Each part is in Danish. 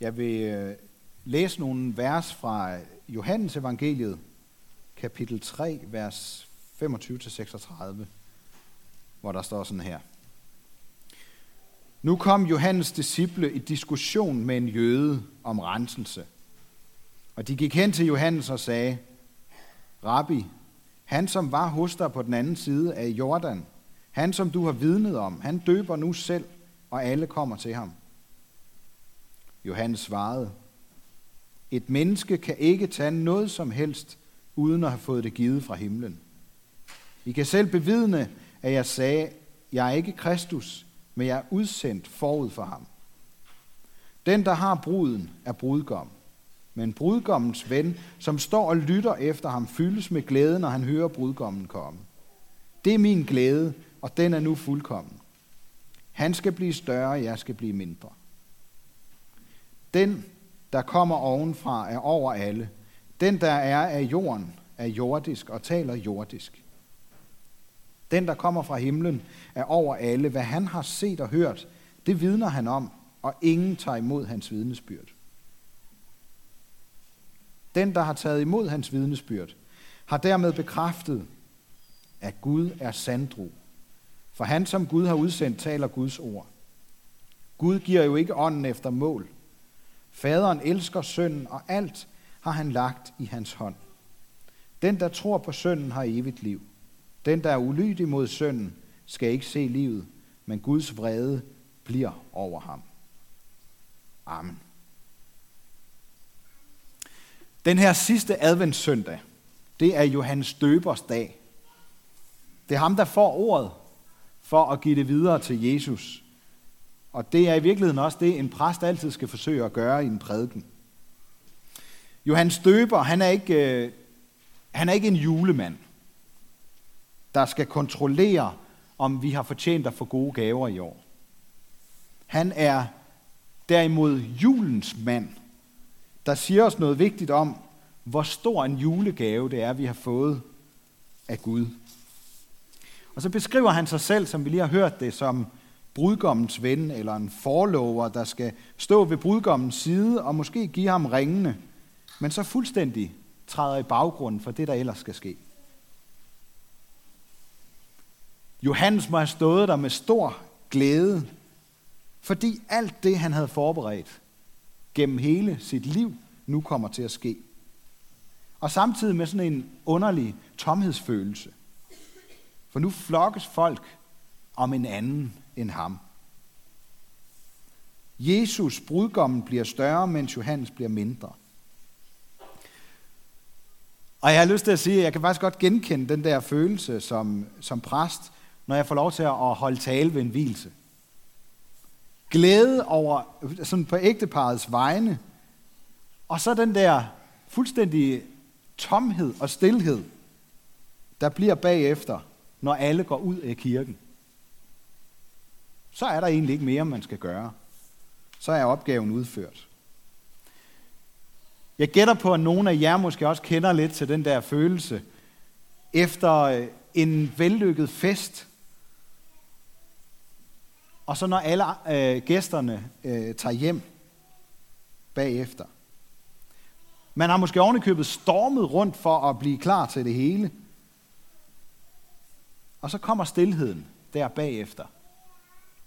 Jeg vil øh, læse nogle vers fra Johannes evangeliet, kapitel 3, vers 25-36, hvor der står sådan her. Nu kom Johannes disciple i diskussion med en jøde om renselse. Og de gik hen til Johannes og sagde, Rabbi, han som var hos dig på den anden side af Jordan, han som du har vidnet om, han døber nu selv, og alle kommer til ham. Johannes svarede, et menneske kan ikke tage noget som helst, uden at have fået det givet fra himlen. I kan selv bevidne, at jeg sagde, jeg er ikke Kristus, men jeg er udsendt forud for ham. Den, der har bruden, er brudgom. Men brudgommens ven, som står og lytter efter ham, fyldes med glæde, når han hører brudgommen komme. Det er min glæde, og den er nu fuldkommen. Han skal blive større, jeg skal blive mindre. Den, der kommer ovenfra, er over alle. Den, der er af jorden, er jordisk og taler jordisk. Den, der kommer fra himlen, er over alle. Hvad han har set og hørt, det vidner han om, og ingen tager imod hans vidnesbyrd. Den, der har taget imod hans vidnesbyrd, har dermed bekræftet, at Gud er sandro. For han, som Gud har udsendt, taler Guds ord. Gud giver jo ikke ånden efter mål. Faderen elsker sønnen, og alt har han lagt i hans hånd. Den, der tror på sønnen, har evigt liv. Den, der er ulydig mod sønnen, skal ikke se livet, men Guds vrede bliver over ham. Amen. Den her sidste adventssøndag, det er Johannes Døbers dag. Det er ham, der får ordet for at give det videre til Jesus. Og det er i virkeligheden også det, en præst altid skal forsøge at gøre i en prædiken. Johannes Døber, han er ikke, øh, han er ikke en julemand, der skal kontrollere, om vi har fortjent at få gode gaver i år. Han er derimod julens mand, der siger os noget vigtigt om, hvor stor en julegave det er, vi har fået af Gud. Og så beskriver han sig selv, som vi lige har hørt det, som brudgommens ven eller en forlover, der skal stå ved brudgommens side og måske give ham ringene, men så fuldstændig træder i baggrunden for det, der ellers skal ske. Johannes må have stået der med stor glæde, fordi alt det, han havde forberedt gennem hele sit liv, nu kommer til at ske. Og samtidig med sådan en underlig tomhedsfølelse. For nu flokkes folk om en anden end ham. Jesus, brudgommen, bliver større, mens Johannes bliver mindre. Og jeg har lyst til at sige, at jeg kan faktisk godt genkende den der følelse som, som præst, når jeg får lov til at holde tale ved en hvilse. Glæde over, sådan på ægteparets vegne, og så den der fuldstændig tomhed og stillhed, der bliver bagefter, når alle går ud af kirken. Så er der egentlig ikke mere, man skal gøre. Så er opgaven udført. Jeg gætter på, at nogle af jer måske også kender lidt til den der følelse efter øh, en vellykket fest. Og så når alle øh, gæsterne øh, tager hjem bagefter. Man har måske ovenikøbet stormet rundt for at blive klar til det hele. Og så kommer stillheden der bagefter,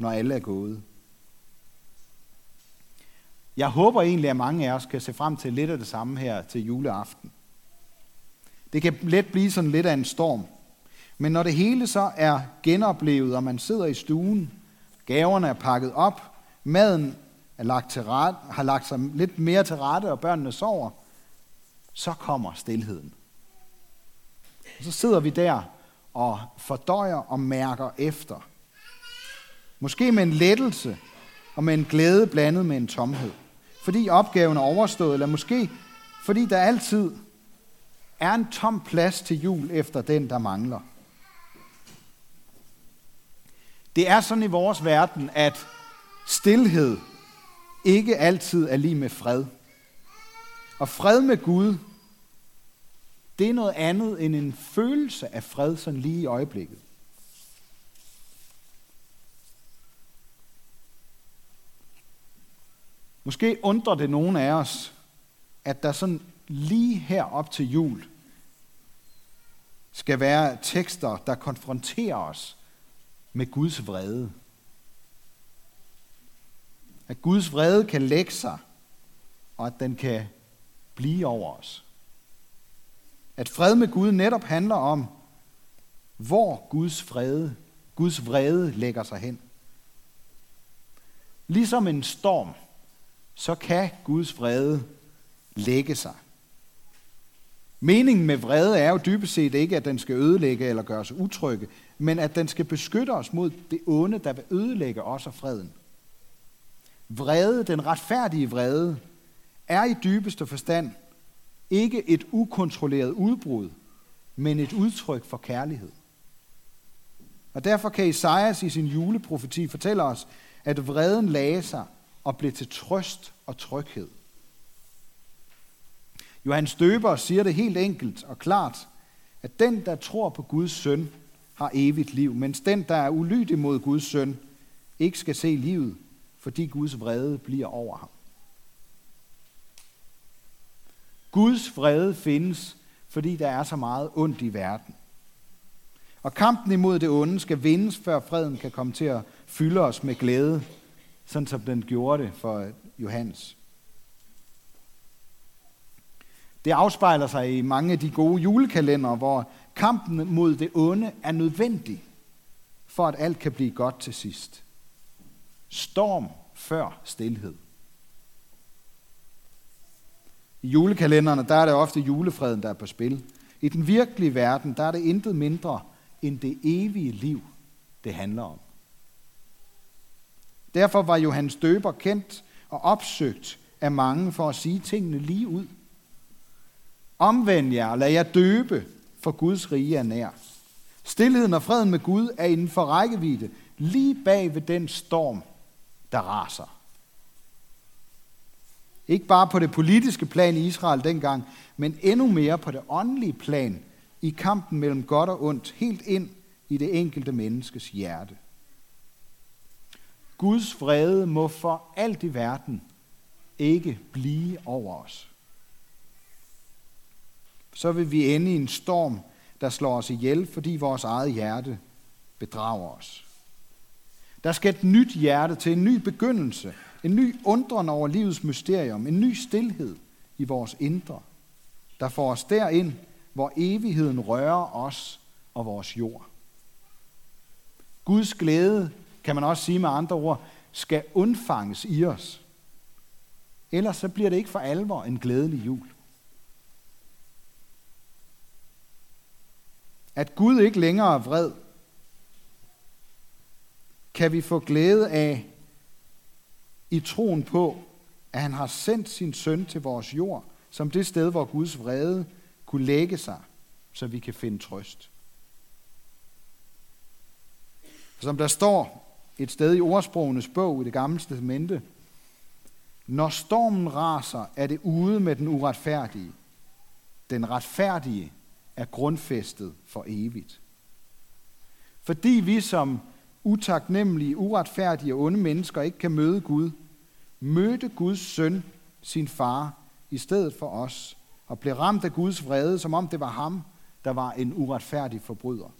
når alle er gået. Jeg håber egentlig, at mange af os kan se frem til lidt af det samme her til juleaften. Det kan let blive sådan lidt af en storm. Men når det hele så er genoplevet, og man sidder i stuen, gaverne er pakket op, maden er lagt til ret, har lagt sig lidt mere til rette, og børnene sover, så kommer stillheden. Og så sidder vi der og fordøjer og mærker efter. Måske med en lettelse og med en glæde blandet med en tomhed. Fordi opgaven er overstået, eller måske fordi der altid er en tom plads til jul efter den, der mangler. Det er sådan i vores verden, at stillhed ikke altid er lige med fred. Og fred med Gud, det er noget andet end en følelse af fred sådan lige i øjeblikket. Måske undrer det nogen af os, at der sådan lige her op til jul skal være tekster, der konfronterer os med Guds vrede. At Guds vrede kan lægge sig, og at den kan blive over os. At fred med Gud netop handler om, hvor Guds fred, Guds vrede lægger sig hen. Ligesom en storm, så kan Guds vrede lægge sig. Meningen med vrede er jo dybest set ikke, at den skal ødelægge eller gøre os utrygge, men at den skal beskytte os mod det onde, der vil ødelægge os og freden. Vrede, den retfærdige vrede, er i dybeste forstand ikke et ukontrolleret udbrud, men et udtryk for kærlighed. Og derfor kan Isaias i sin juleprofeti fortælle os, at vreden lagde sig og blev til trøst og tryghed. Johannes Døber siger det helt enkelt og klart, at den, der tror på Guds søn, har evigt liv, mens den, der er ulydig mod Guds søn, ikke skal se livet, fordi Guds vrede bliver over ham. Guds vrede findes, fordi der er så meget ondt i verden. Og kampen imod det onde skal vindes, før freden kan komme til at fylde os med glæde, sådan som den gjorde det for Johannes. Det afspejler sig i mange af de gode julekalender, hvor kampen mod det onde er nødvendig, for at alt kan blive godt til sidst. Storm før stillhed. I julekalenderne, der er det ofte julefreden, der er på spil. I den virkelige verden, der er det intet mindre end det evige liv, det handler om. Derfor var Johannes Døber kendt og opsøgt af mange for at sige tingene lige ud. Omvend jer og lad jer døbe, for Guds rige er nær. Stilheden og freden med Gud er inden for rækkevidde, lige bag ved den storm, der raser. Ikke bare på det politiske plan i Israel dengang, men endnu mere på det åndelige plan i kampen mellem godt og ondt, helt ind i det enkelte menneskes hjerte. Guds vrede må for alt i verden ikke blive over os. Så vil vi ende i en storm, der slår os ihjel, fordi vores eget hjerte bedrager os. Der skal et nyt hjerte til en ny begyndelse, en ny undren over livets mysterium, en ny stillhed i vores indre, der får os derind, hvor evigheden rører os og vores jord. Guds glæde, kan man også sige med andre ord, skal undfanges i os. Ellers så bliver det ikke for alvor en glædelig jul. At Gud ikke længere er vred, kan vi få glæde af i troen på, at han har sendt sin søn til vores jord, som det sted, hvor Guds vrede kunne lægge sig, så vi kan finde trøst. Som der står et sted i ordsprogenes bog i det gamle testamente, når stormen raser, er det ude med den uretfærdige. Den retfærdige er grundfæstet for evigt. Fordi vi som utaknemmelige, uretfærdige og onde mennesker ikke kan møde Gud, mødte Guds søn sin far i stedet for os, og blev ramt af Guds vrede, som om det var ham, der var en uretfærdig forbryder.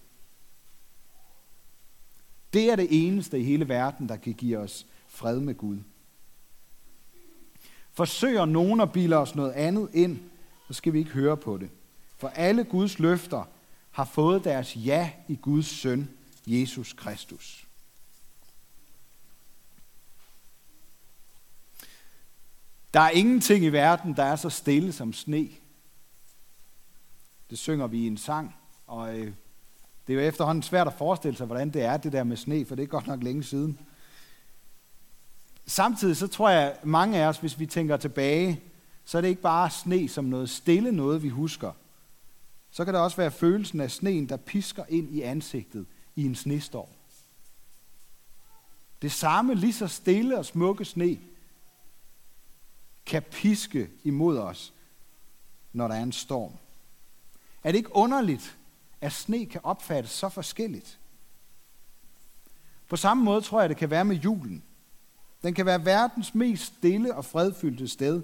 Det er det eneste i hele verden, der kan give os fred med Gud. Forsøger nogen at bilde os noget andet ind, så skal vi ikke høre på det. For alle Guds løfter har fået deres ja i Guds søn, Jesus Kristus. Der er ingenting i verden, der er så stille som sne. Det synger vi i en sang, og øh, det er jo efterhånden svært at forestille sig, hvordan det er, det der med sne, for det er godt nok længe siden. Samtidig så tror jeg, mange af os, hvis vi tænker tilbage, så er det ikke bare sne som noget stille noget, vi husker. Så kan det også være følelsen af sneen, der pisker ind i ansigtet i en snestorm. Det samme lige så stille og smukke sne kan piske imod os, når der er en storm. Er det ikke underligt, at sne kan opfattes så forskelligt? På samme måde tror jeg, det kan være med julen. Den kan være verdens mest stille og fredfyldte sted,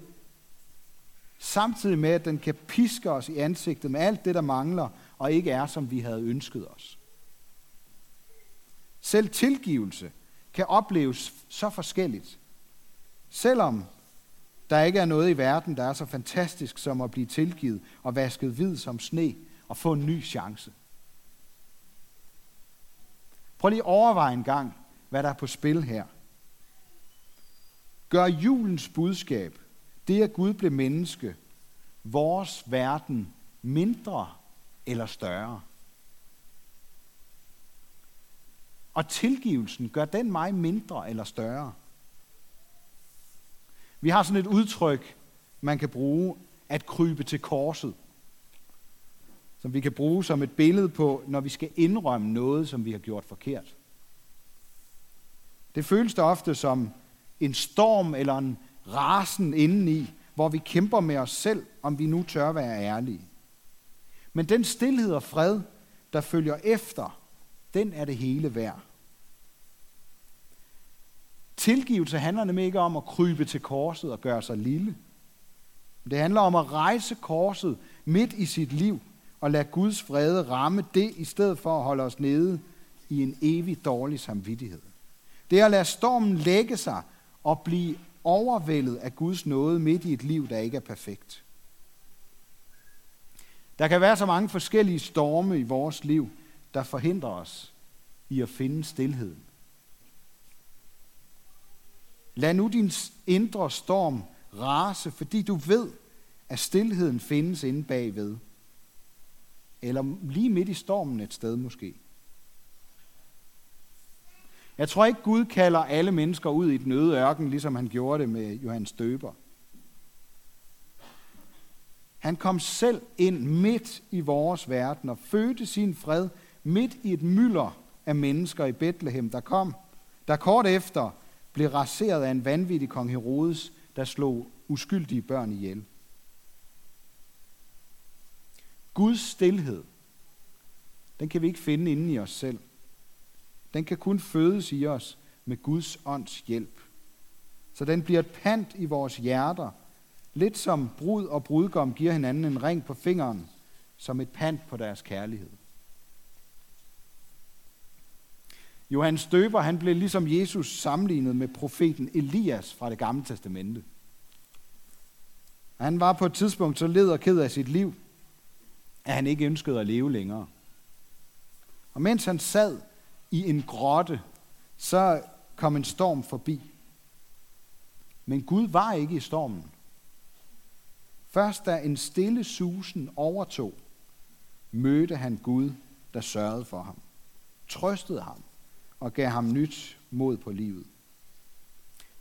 samtidig med, at den kan piske os i ansigtet med alt det, der mangler, og ikke er, som vi havde ønsket os. Selv tilgivelse kan opleves så forskelligt. Selvom der ikke er noget i verden, der er så fantastisk som at blive tilgivet og vasket hvid som sne og få en ny chance. Prøv lige at overveje en gang, hvad der er på spil her. Gør julens budskab, det at Gud blev menneske, vores verden mindre eller større? Og tilgivelsen, gør den mig mindre eller større? Vi har sådan et udtryk, man kan bruge, at krybe til korset. Som vi kan bruge som et billede på, når vi skal indrømme noget, som vi har gjort forkert. Det føles da ofte som en storm eller en rasen indeni, hvor vi kæmper med os selv, om vi nu tør være ærlige. Men den stillhed og fred, der følger efter, den er det hele værd. Tilgivelse handler nemlig ikke om at krybe til korset og gøre sig lille. Det handler om at rejse korset midt i sit liv og lad Guds vrede ramme det, i stedet for at holde os nede i en evig dårlig samvittighed. Det er at lade stormen lægge sig og blive overvældet af Guds nåde midt i et liv, der ikke er perfekt. Der kan være så mange forskellige storme i vores liv, der forhindrer os i at finde stillheden. Lad nu din indre storm rase, fordi du ved, at stillheden findes inde bagved. Eller lige midt i stormen et sted måske. Jeg tror ikke, Gud kalder alle mennesker ud i den øde ørken, ligesom han gjorde det med Johannes Døber. Han kom selv ind midt i vores verden og fødte sin fred midt i et mylder af mennesker i Bethlehem, der kom, der kort efter blev raseret af en vanvittig kong Herodes, der slog uskyldige børn ihjel. Guds stillhed, den kan vi ikke finde inden i os selv. Den kan kun fødes i os med Guds ånds hjælp. Så den bliver et pant i vores hjerter, lidt som brud og brudgom giver hinanden en ring på fingeren, som et pant på deres kærlighed. Johannes Døber, han blev ligesom Jesus sammenlignet med profeten Elias fra det gamle testamente. Han var på et tidspunkt så led og ked af sit liv, at han ikke ønskede at leve længere. Og mens han sad i en grotte, så kom en storm forbi. Men Gud var ikke i stormen. Først da en stille susen overtog, mødte han Gud, der sørgede for ham, trøstede ham og gav ham nyt mod på livet.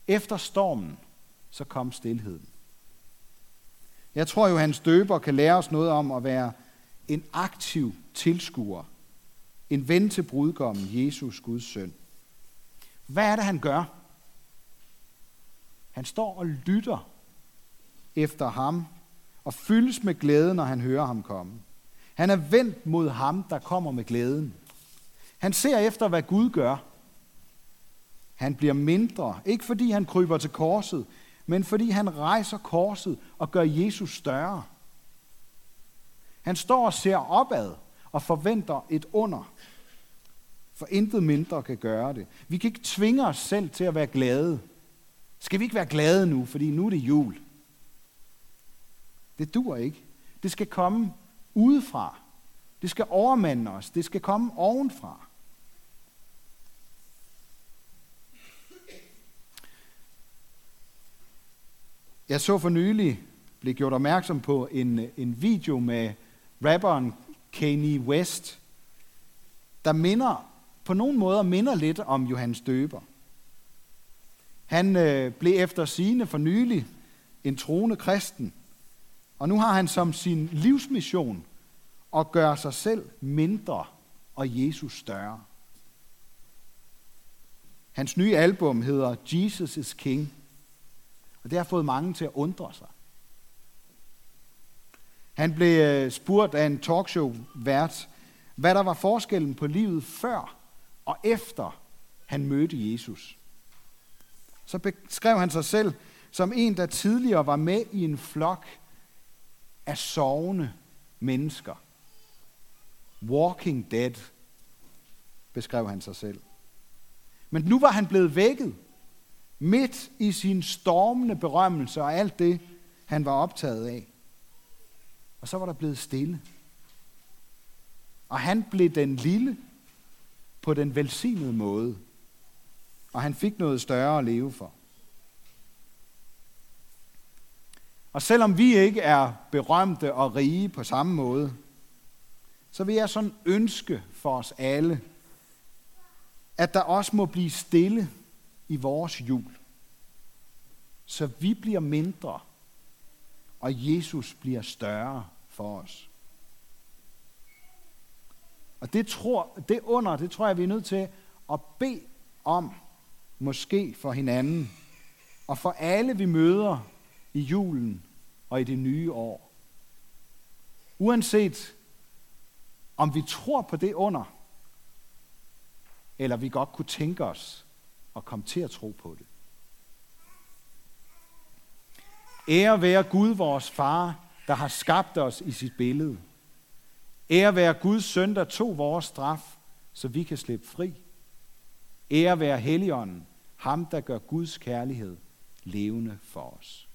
Efter stormen, så kom stillheden. Jeg tror jo, hans døber kan lære os noget om at være en aktiv tilskuer en ven til brudgommen, Jesus, Guds søn. Hvad er det, han gør? Han står og lytter efter ham og fyldes med glæde, når han hører ham komme. Han er vendt mod ham, der kommer med glæden. Han ser efter, hvad Gud gør. Han bliver mindre, ikke fordi han kryber til korset, men fordi han rejser korset og gør Jesus større. Han står og ser opad og forventer et under. For intet mindre kan gøre det. Vi kan ikke tvinge os selv til at være glade. Skal vi ikke være glade nu, fordi nu er det jul? Det dur ikke. Det skal komme udefra. Det skal overmande os. Det skal komme ovenfra. Jeg så for nylig, blev gjort opmærksom på en, en video med rapperen Kanye West, der minder på nogle måder minder lidt om Johannes Døber. Han øh, blev efter sine for nylig en troende kristen, og nu har han som sin livsmission at gøre sig selv mindre og Jesus større. Hans nye album hedder Jesus is King, og det har fået mange til at undre sig. Han blev øh, spurgt af en talkshow-vært, hvad der var forskellen på livet før og efter han mødte Jesus. så beskrev han sig selv som en, der tidligere var med i en flok af sovende mennesker. Walking dead, beskrev han sig selv. Men nu var han blevet vækket, midt i sin stormende berømmelse og alt det, han var optaget af. Og så var der blevet stille. Og han blev den lille på den velsignede måde. Og han fik noget større at leve for. Og selvom vi ikke er berømte og rige på samme måde, så vil jeg sådan ønske for os alle, at der også må blive stille i vores jul, så vi bliver mindre, og Jesus bliver større for os. Og det, tror, det under, det tror jeg, vi er nødt til at bede om, måske for hinanden, og for alle, vi møder i julen og i det nye år. Uanset om vi tror på det under, eller vi godt kunne tænke os at komme til at tro på det. Ære være Gud, vores far, der har skabt os i sit billede. Ære være Guds søn, der tog vores straf, så vi kan slippe fri. Ære være Helligånden, ham der gør Guds kærlighed levende for os.